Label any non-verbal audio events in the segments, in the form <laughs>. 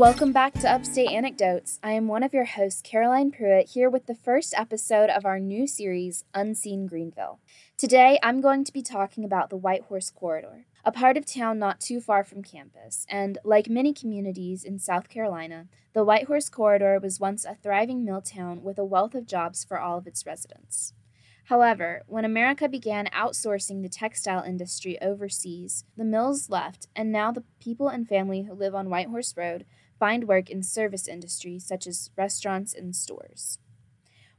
Welcome back to Upstate Anecdotes. I am one of your hosts, Caroline Pruitt, here with the first episode of our new series, Unseen Greenville. Today, I'm going to be talking about the White Horse Corridor, a part of town not too far from campus. And like many communities in South Carolina, the White Horse Corridor was once a thriving mill town with a wealth of jobs for all of its residents. However, when America began outsourcing the textile industry overseas, the mills left, and now the people and family who live on White Horse Road find work in service industries such as restaurants and stores.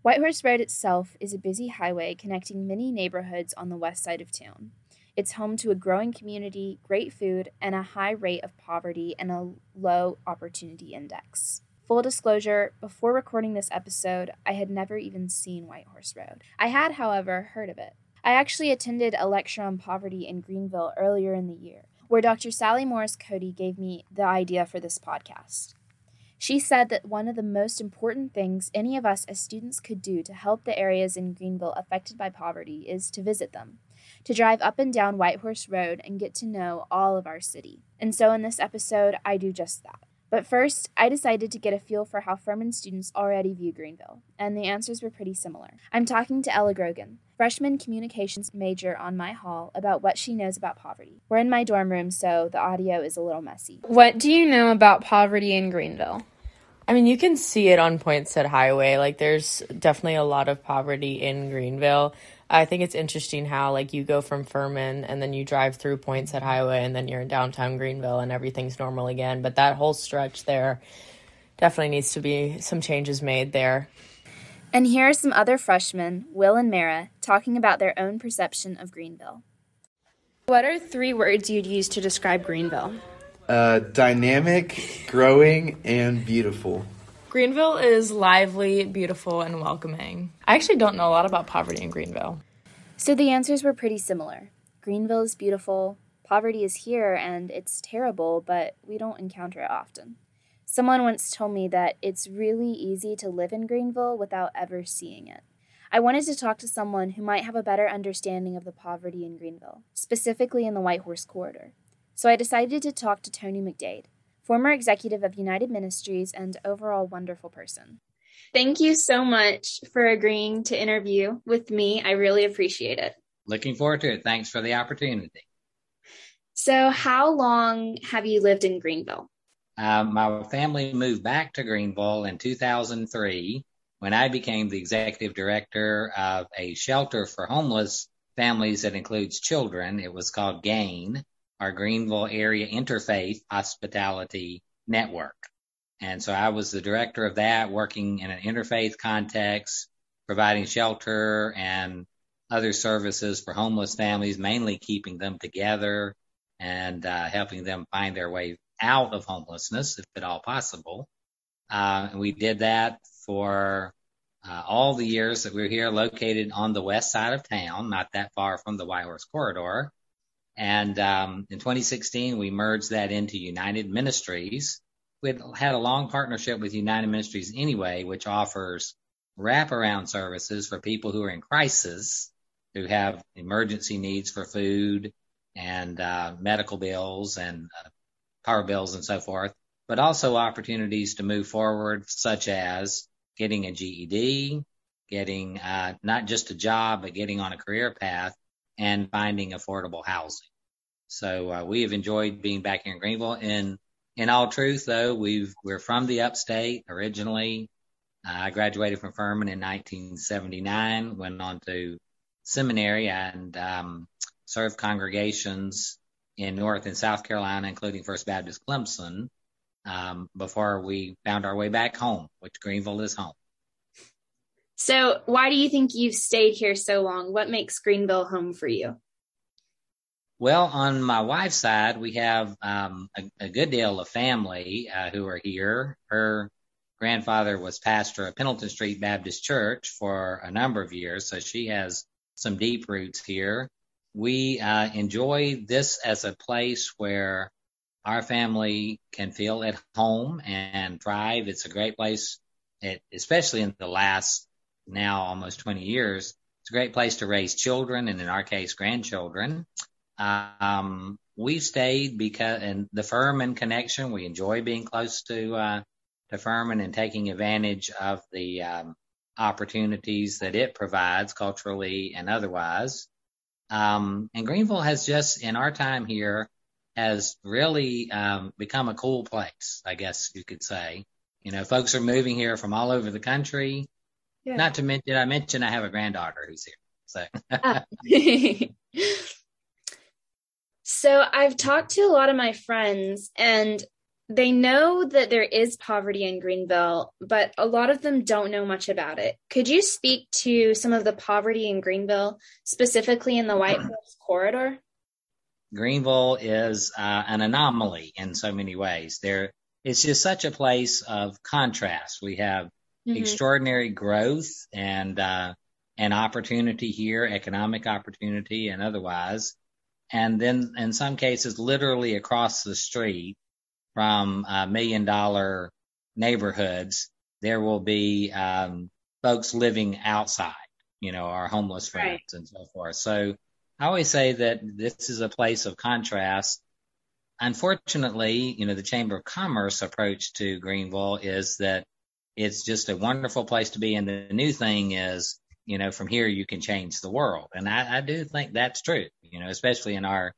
Whitehorse Road itself is a busy highway connecting many neighborhoods on the west side of town. It's home to a growing community, great food, and a high rate of poverty and a low opportunity index. Full disclosure, before recording this episode, I had never even seen Whitehorse Road. I had, however, heard of it. I actually attended a lecture on poverty in Greenville earlier in the year, where Dr. Sally Morris Cody gave me the idea for this podcast. She said that one of the most important things any of us as students could do to help the areas in Greenville affected by poverty is to visit them, to drive up and down Whitehorse Road and get to know all of our city. And so in this episode, I do just that. But first, I decided to get a feel for how Furman students already view Greenville, and the answers were pretty similar. I'm talking to Ella Grogan, freshman communications major on my hall, about what she knows about poverty. We're in my dorm room, so the audio is a little messy. What do you know about poverty in Greenville? I mean, you can see it on Poinsett Highway. Like, there's definitely a lot of poverty in Greenville. I think it's interesting how like you go from Furman and then you drive through Poinsett Highway and then you're in downtown Greenville and everything's normal again. But that whole stretch there definitely needs to be some changes made there. And here are some other freshmen, Will and Mara, talking about their own perception of Greenville. What are three words you'd use to describe Greenville? Uh, dynamic, growing, and beautiful. Greenville is lively, beautiful, and welcoming. I actually don't know a lot about poverty in Greenville. So the answers were pretty similar. Greenville is beautiful, poverty is here, and it's terrible, but we don't encounter it often. Someone once told me that it's really easy to live in Greenville without ever seeing it. I wanted to talk to someone who might have a better understanding of the poverty in Greenville, specifically in the White Horse Corridor. So I decided to talk to Tony McDade, former executive of United Ministries and overall wonderful person. Thank you so much for agreeing to interview with me. I really appreciate it. Looking forward to it. Thanks for the opportunity. So, how long have you lived in Greenville? Uh, my family moved back to Greenville in 2003 when I became the executive director of a shelter for homeless families that includes children. It was called GAIHN our Greenville Area Interfaith Hospitality Network. And so I was the director of that, working in an interfaith context, providing shelter and other services for homeless families, mainly keeping them together and uh, helping them find their way out of homelessness, if at all possible. Uh, and we did that for uh, all the years that we were here, located on the west side of town, not that far from the White Horse Corridor. And um, in 2016, we merged that into United Ministries. We had a long partnership with United Ministries anyway, which offers wraparound services for people who are in crisis, who have emergency needs for food and uh, medical bills and uh, power bills and so forth, but also opportunities to move forward, such as getting a GED, getting uh, not just a job, but getting on a career path and finding affordable housing. So uh, we have enjoyed being back here in Greenville. And in all truth, though, we've we're from the upstate originally. Uh, I graduated from Furman in 1979. Went on to seminary and um, served congregations in North and South Carolina, including First Baptist Clemson, um, before we found our way back home, which Greenville is home. So, why do you think you've stayed here so long? What makes Greenville home for you? Well, on my wife's side, we have um, a, a, good deal of family uh, who are here. Her grandfather was pastor of Pendleton Street Baptist Church for a number of years, so she has some deep roots here. We uh, enjoy this as a place where our family can feel at home and thrive. It's a great place, it, especially in the last now almost 20 years. It's a great place to raise children and in our case, grandchildren. Um, we stayed because, and the Furman connection, we enjoy being close to, uh, to Furman and taking advantage of the, um, opportunities that it provides culturally and otherwise. Um, and Greenville has just, in our time here, has really um, become a cool place, I guess you could say. You know, folks are moving here from all over the country. Yeah. Not to mention, I mentioned I have a granddaughter who's here. So. Ah. <laughs> so I've talked to a lot of my friends, and they know that there is poverty in Greenville, but a lot of them don't know much about it. Could you speak to some of the poverty in Greenville, specifically in the White <clears throat> Horse Corridor? Greenville is uh, an anomaly in so many ways. There, it's just such a place of contrast. We have mm-hmm. extraordinary growth and uh, and opportunity here, economic opportunity and otherwise, and then in some cases, literally across the street from uh, million dollar neighborhoods, there will be um, folks living outside, you know, our homeless friends right. and so forth. So I always say that this is a place of contrast. Unfortunately, you know, the Chamber of Commerce approach to Greenville is that it's just a wonderful place to be. And the new thing is, you know, from here you can change the world. And I, I do think that's true, you know, especially in our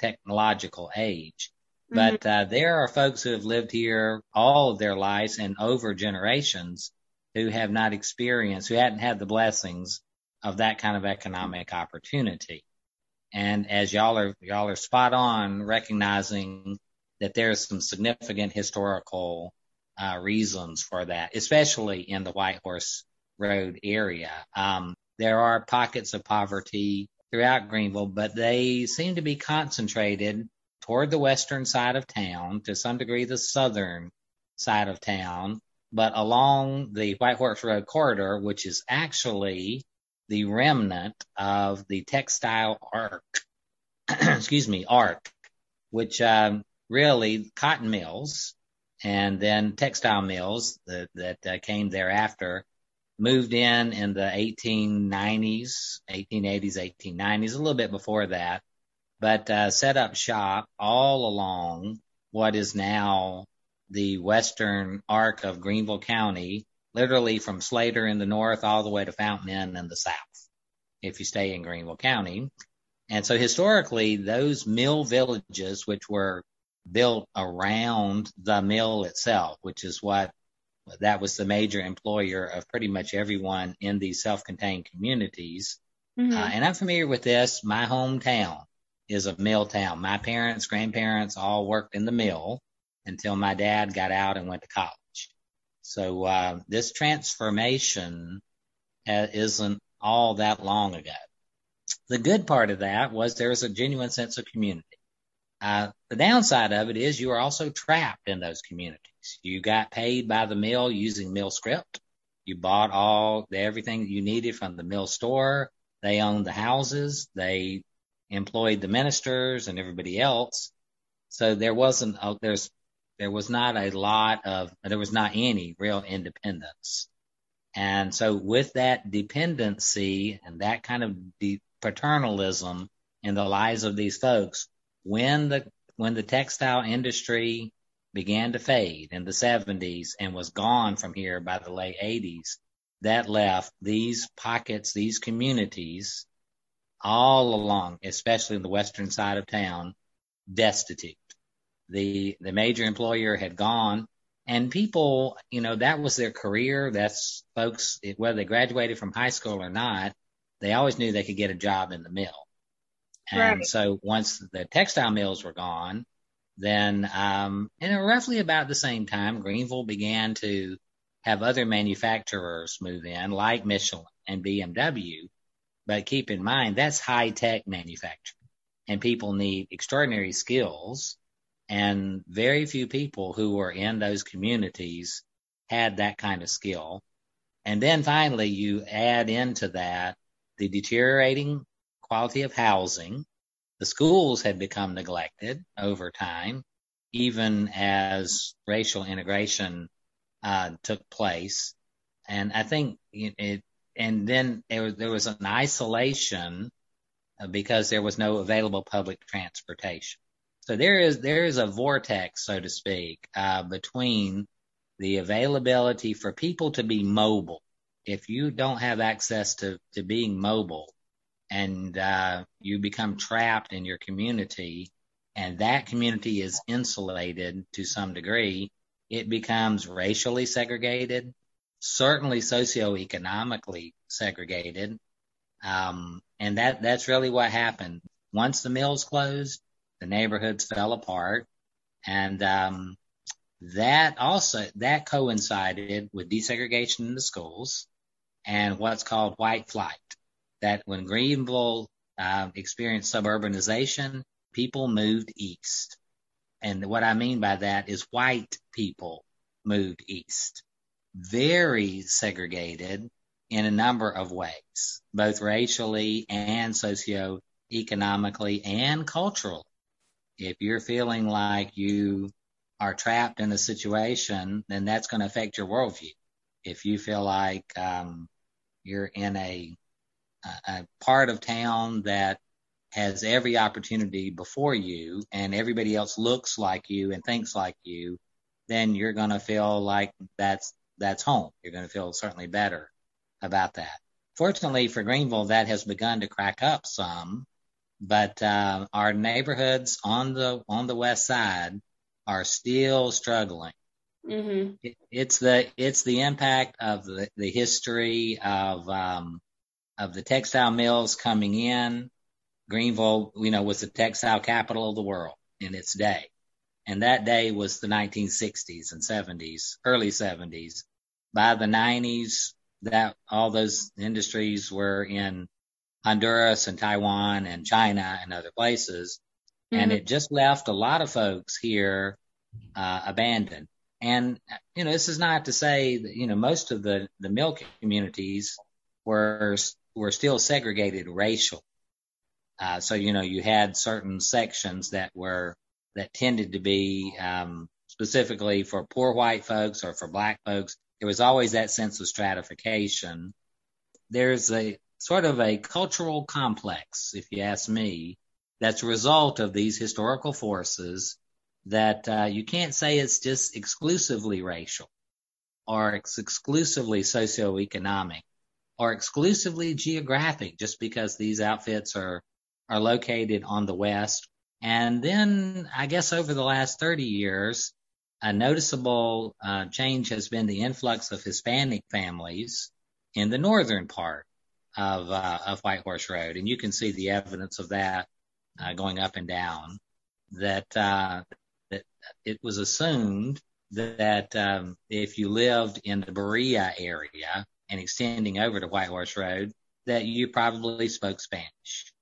technological age. Mm-hmm. But uh, there are folks who have lived here all of their lives and over generations who have not experienced, who hadn't had the blessings of that kind of economic opportunity. And as y'all are y'all are spot on recognizing that there's some significant historical uh, reasons for that, especially in the White Horse Road area. Um, there are pockets of poverty throughout Greenville, but they seem to be concentrated toward the western side of town, to some degree the southern side of town, but along the White Horse Road corridor, which is actually the remnant of the textile arc, <clears throat> excuse me, arc, which um, really cotton mills and then textile mills that, that uh, came thereafter moved in in the 1890s, 1880s, 1890s, a little bit before that, but uh, set up shop all along what is now the western arc of Greenville County, literally from Slater in the north all the way to Fountain Inn in the south, if you stay in Greenville County. And so historically, those mill villages, which were built around the mill itself, which is what that was the major employer of pretty much everyone in these self-contained communities. Mm-hmm. Uh, and I'm familiar with this. My hometown is a mill town. My parents, grandparents all worked in the mill until my dad got out and went to college. So uh, this transformation uh, isn't all that long ago. The good part of that was there was a genuine sense of community. Uh, the downside of it is you are also trapped in those communities. You got paid by the mill using mill scrip. You bought all the, everything you needed from the mill store. They owned the houses. They employed the ministers and everybody else. So there wasn't, a, there's, there was not a lot of, there was not any real independence. And so with that dependency and that kind of de- paternalism in the lives of these folks, when the, when the textile industry began to fade in the 70s and was gone from here by the late 80s, that left these pockets, these communities all along, especially in the western side of town, destitute. The, the major employer had gone and people, you know, that was their career. That's folks, whether they graduated from high school or not, they always knew they could get a job in the mill. And right. so once the textile mills were gone, then, um, and roughly about the same time, Greenville began to have other manufacturers move in, like Michelin and BMW, but keep in mind, that's high tech manufacturing and people need extraordinary skills. And very few people who were in those communities had that kind of skill. And then finally, you add into that the deteriorating quality of housing. The schools had become neglected over time, even as racial integration uh, took place. And I think it, and then there was, there was an isolation uh, because there was no available public transportation. So there is there is a vortex, so to speak, uh, between the availability for people to be mobile. If you don't have access to to being mobile, and uh, you become trapped in your community, and that community is insulated to some degree, it becomes racially segregated, certainly socioeconomically segregated, um, and that that's really what happened. Once the mills closed, the neighborhoods fell apart, and um, that also that coincided with desegregation in the schools and what's called white flight. That when Greenville uh, experienced suburbanization, people moved east. And what I mean by that is white people moved east. Very segregated in a number of ways, both racially and socioeconomically and culturally. If you're feeling like you are trapped in a situation, then that's going to affect your worldview. If you feel like um, you're in a, a part of town that has every opportunity before you and everybody else looks like you and thinks like you, then you're going to feel like that's, that's home. You're going to feel certainly better about that. Fortunately for Greenville, that has begun to crack up some, but uh, our neighborhoods on the on the west side are still struggling. Mm-hmm. It, it's the it's the impact of the, the history of um, of the textile mills coming in. Greenville, you know, was the textile capital of the world in its day, and that day was the 1960s and 70s, early 70s. By the 90s, that all those industries were in Honduras and Taiwan and China and other places. Mm-hmm. And it just left a lot of folks here uh, abandoned. And, you know, this is not to say that, you know, most of the, the mill communities were, were still segregated racial. Uh, so, you know, you had certain sections that were, that tended to be, um, specifically for poor white folks or for black folks there was always that sense of stratification. There's a sort of a cultural complex, if you ask me, that's a result of these historical forces that uh, you can't say it's just exclusively racial or it's exclusively socioeconomic or exclusively geographic just because these outfits are are located on the west and then i guess over the last 30 years a noticeable uh, change has been the influx of Hispanic families in the northern part of uh, of White Horse Road, and you can see the evidence of that uh, going up and down. That uh, that it was assumed that um, if you lived in the Berea area and extending over to White Horse Road, that you probably spoke Spanish,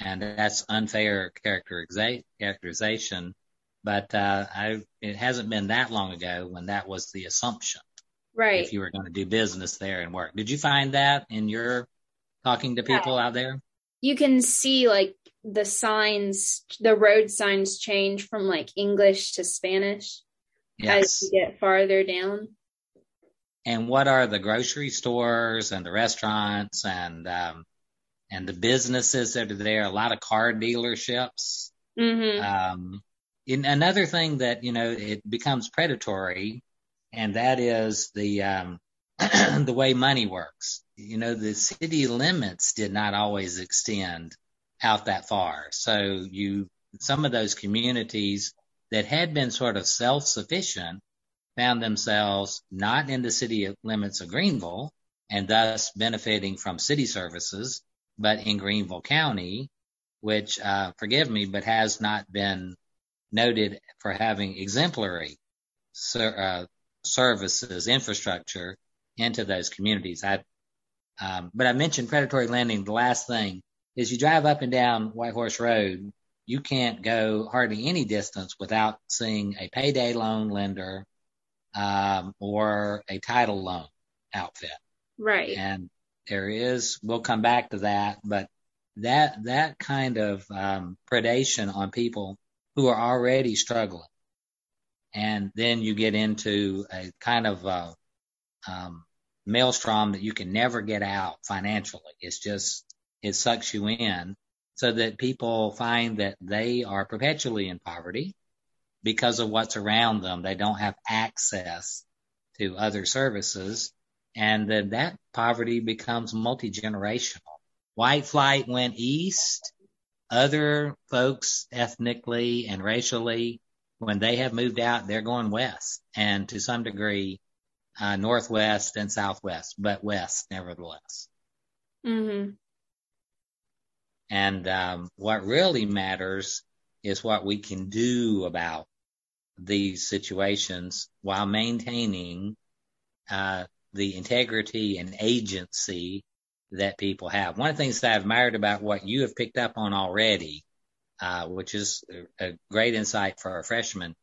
and that's unfair characterization but uh, I, it hasn't been that long ago when that was the assumption. Right. If you were going to do business there and work. Did you find that in your talking to people yeah. out there? You can see like the signs, the road signs change from like English to Spanish yes. as you get farther down. And what are the grocery stores and the restaurants and um, and the businesses that are there? A lot of car dealerships. Mm-hmm. Um, in another thing that you know it becomes predatory, and that is the um, <clears throat> the way money works. You know, the city limits did not always extend out that far. So you some of those communities that had been sort of self-sufficient found themselves not in the city limits of Greenville and thus benefiting from city services, but in Greenville County, which, uh, forgive me, but has not been noted for having exemplary ser- uh, services, infrastructure into those communities. I, um, but I mentioned predatory lending. The last thing is you drive up and down White Horse Road, you can't go hardly any distance without seeing a payday loan lender um, or a title loan outfit. Right. And there is, we'll come back to that, but that that kind of um, predation on people who are already struggling. And then you get into a kind of a, um, maelstrom that you can never get out financially. It's just, it sucks you in. so that people find that they are perpetually in poverty because of what's around them. They don't have access to other services. And then that poverty becomes multi generational. White flight went east. Other folks ethnically and racially, when they have moved out, they're going west and to some degree, uh, northwest and southwest, but west nevertheless. Mm-hmm. And um, what really matters is what we can do about these situations while maintaining uh, the integrity and agency that people have. One of the things that I've admired about what you have picked up on already, uh, which is a great insight for our freshmen,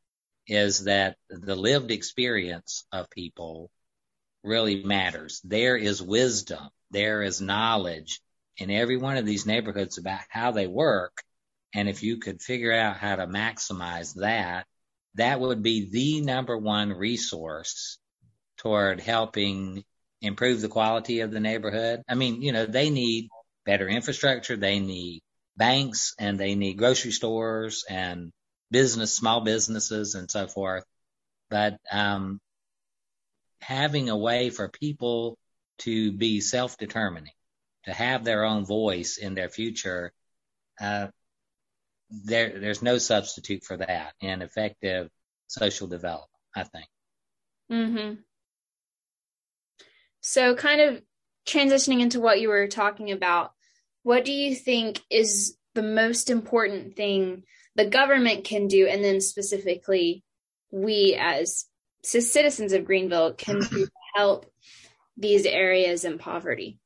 is that the lived experience of people really matters. There is wisdom, there is knowledge in every one of these neighborhoods about how they work. And if you could figure out how to maximize that, that would be the number one resource toward helping improve the quality of the neighborhood. I mean, you know, they need better infrastructure. They need banks and they need grocery stores and business, small businesses and so forth. But, um, having a way for people to be self-determining to have their own voice in their future, uh, there, there's no substitute for that in effective social development, I think. Mm-hmm. So, kind of transitioning into what you were talking about, what do you think is the most important thing the government can do, and then specifically we as citizens of Greenville can <laughs> help these areas in poverty?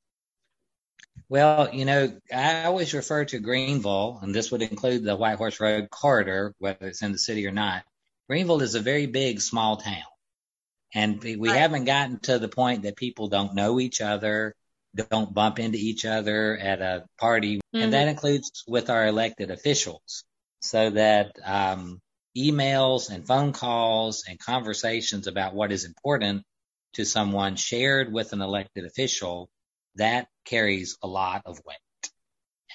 Well, you know, I always refer to Greenville, and this would include the White Horse Road corridor, whether it's in the city or not. Greenville is a very big, small town. And we right. haven't gotten to the point that people don't know each other, don't bump into each other at a party. Mm-hmm. And that includes with our elected officials. So that um, emails and phone calls and conversations about what is important to someone shared with an elected official that carries a lot of weight.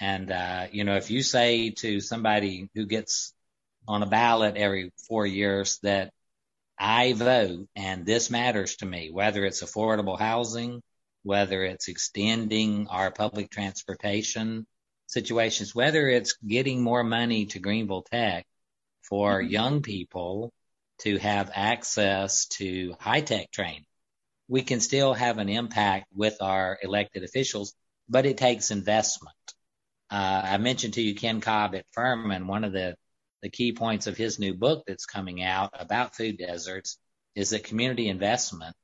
And, uh, you know, if you say to somebody who gets on a ballot every four years that I vote and this matters to me, whether it's affordable housing, whether it's extending our public transportation situations, whether it's getting more money to Greenville Tech for mm-hmm. young people to have access to high tech training we can still have an impact with our elected officials, but it takes investment. Uh, I mentioned to you Ken Kolb at Furman. One of the, the key points of his new book that's coming out about food deserts is that community investment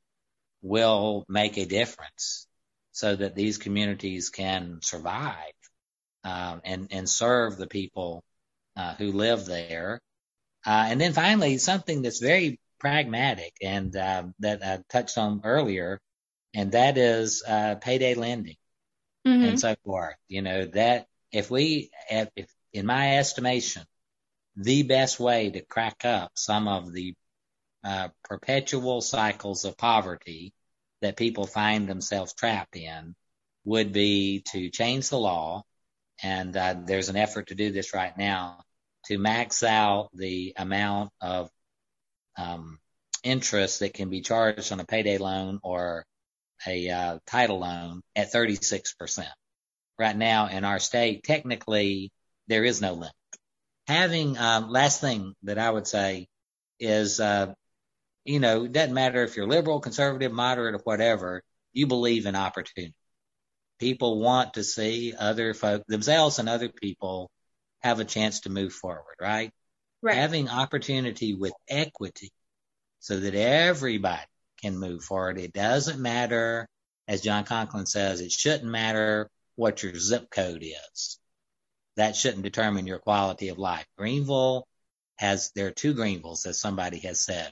will make a difference so that these communities can survive um, and, and serve the people uh, who live there. Uh, and then finally, something that's very pragmatic and um, that I touched on earlier, and that is uh, payday lending mm-hmm. and so forth. You know that if we, if, if in my estimation, the best way to crack up some of the uh, perpetual cycles of poverty that people find themselves trapped in would be to change the law. And uh, there's an effort to do this right now to max out the amount of um, interest that can be charged on a payday loan or a uh, title loan at 36%. Right now in our state, technically, there is no limit. Having, um, last thing that I would say is, uh, you know, it doesn't matter if you're liberal, conservative, moderate, or whatever, you believe in opportunity. People want to see other folk, themselves and other people have a chance to move forward, right? Right. Having opportunity with equity so that everybody can move forward. It doesn't matter, as John Conklin says, it shouldn't matter what your zip code is. That shouldn't determine your quality of life. Greenville has, there are two Greenvilles, as somebody has said.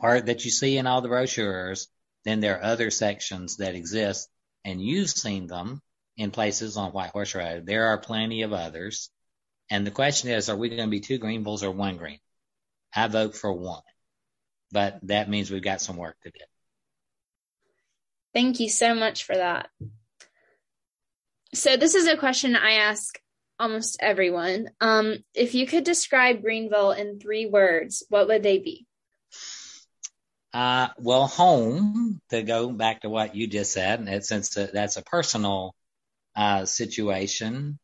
Part that you see in all the brochures, then there are other sections that exist, and you've seen them in places on White Horse Road. There are plenty of others. And the question is, are we going to be two Greenvilles or one Green? I vote for one, but that means we've got some work to do. Thank you so much for that. So this is a question I ask almost everyone. Um, if you could describe Greenville in three words, what would they be? Uh, well, home, to go back to what you just said, and since that's a personal uh, situation.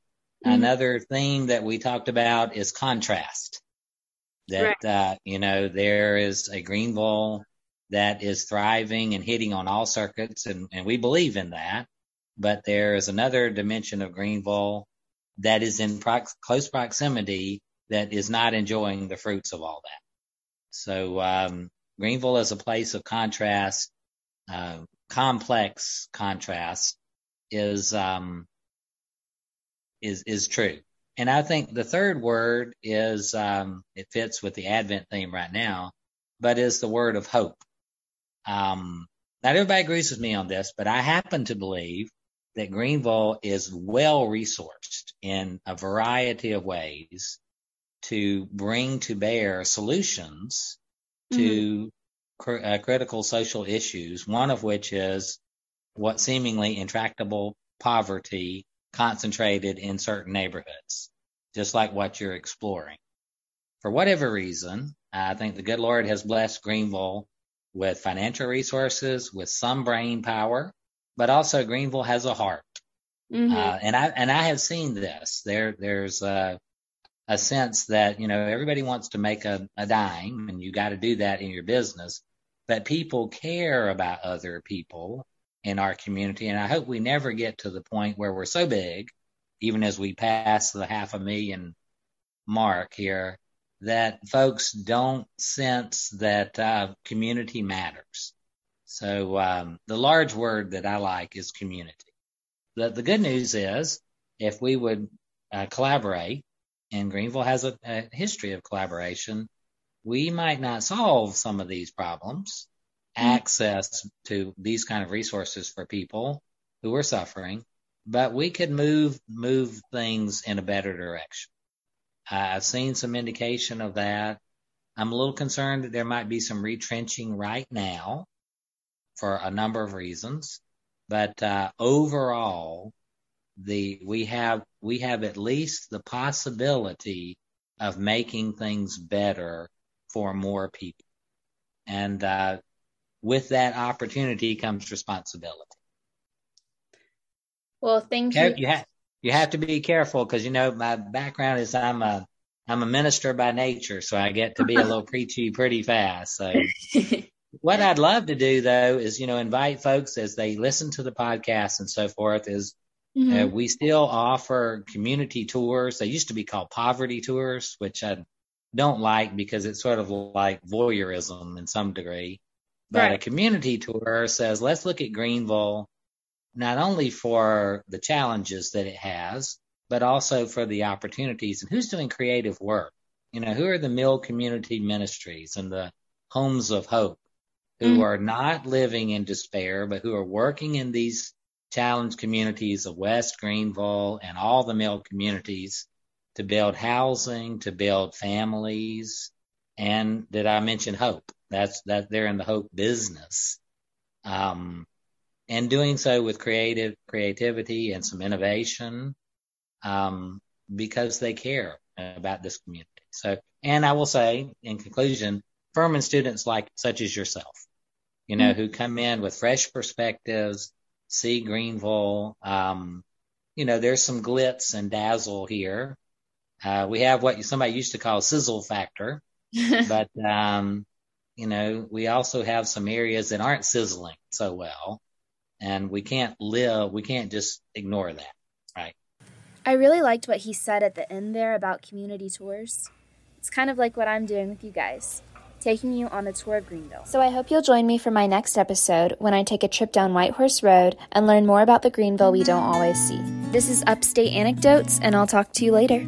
Mm-hmm. Another thing that we talked about is contrast. That, right. uh, you know, there is a Greenville that is thriving and hitting on all circuits, and, and we believe in that. But there is another dimension of Greenville that is in prox- close proximity that is not enjoying the fruits of all that. So um, Greenville is a place of contrast, uh, complex contrast, is um, is is true. And I think the third word is um, it fits with the Advent theme right now, but is the word of hope. Um, not everybody agrees with me on this, but I happen to believe that Greenville is well resourced in a variety of ways to bring to bear solutions mm-hmm. to cr- uh, critical social issues, one of which is what seemingly intractable poverty concentrated in certain neighborhoods, just like what you're exploring. For whatever reason, I think the good Lord has blessed Greenville with financial resources, with some brain power, but also Greenville has a heart. Mm-hmm. Uh, and I and I have seen this. There there's a, a sense that you know everybody wants to make a, a dime, and you got to do that in your business. But people care about other people in our community, and I hope we never get to the point where we're so big, even as we pass the half a million mark here, that folks don't sense that uh, community matters. So um, the large word that I like is community. The, the good news is if we would uh, collaborate, and Greenville has a, a history of collaboration, we might not solve some of these problems. Access to these kind of resources for people who are suffering, but we could move move things in a better direction. I've seen some indication of that. I'm a little concerned that there might be some retrenching right now for a number of reasons. But uh, overall, the we have we have at least the possibility of making things better for more people, and uh, with that opportunity comes responsibility. Well, thank you. You have you have to be careful because you know my background is I'm a I'm a minister by nature, so I get to be a little <laughs> preachy pretty fast. So <laughs> what I'd love to do though is, you know, invite folks as they listen to the podcast and so forth is mm-hmm. uh, we still offer community tours. They used to be called poverty tours, which I don't like because it's sort of like voyeurism in some degree. But right. a community tour says, let's look at Greenville, not only for the challenges that it has, but also for the opportunities and who's doing creative work. You know, who are the mill community ministries and the homes of hope? who mm-hmm. are not living in despair, but who are working in these challenged communities of West Greenville and all the mill communities to build housing, to build families, and did I mention hope? That's that they're in the hope business, um, and doing so with creative creativity and some innovation, um, because they care about this community. So, and I will say in conclusion, Furman students like such as yourself, you know, mm-hmm. who come in with fresh perspectives, see Greenville. Um, you know, there's some glitz and dazzle here. Uh, we have what somebody used to call sizzle factor, <laughs> but, um, you know, we also have some areas that aren't sizzling so well and we can't live, we can't just ignore that. Right. I really liked what he said at the end there about community tours. It's kind of like what I'm doing with you guys taking you on a tour of Greenville. So I hope you'll join me for my next episode when I take a trip down White Horse Road and learn more about the Greenville we don't always see. This is Upstate Anecdotes, and I'll talk to you later.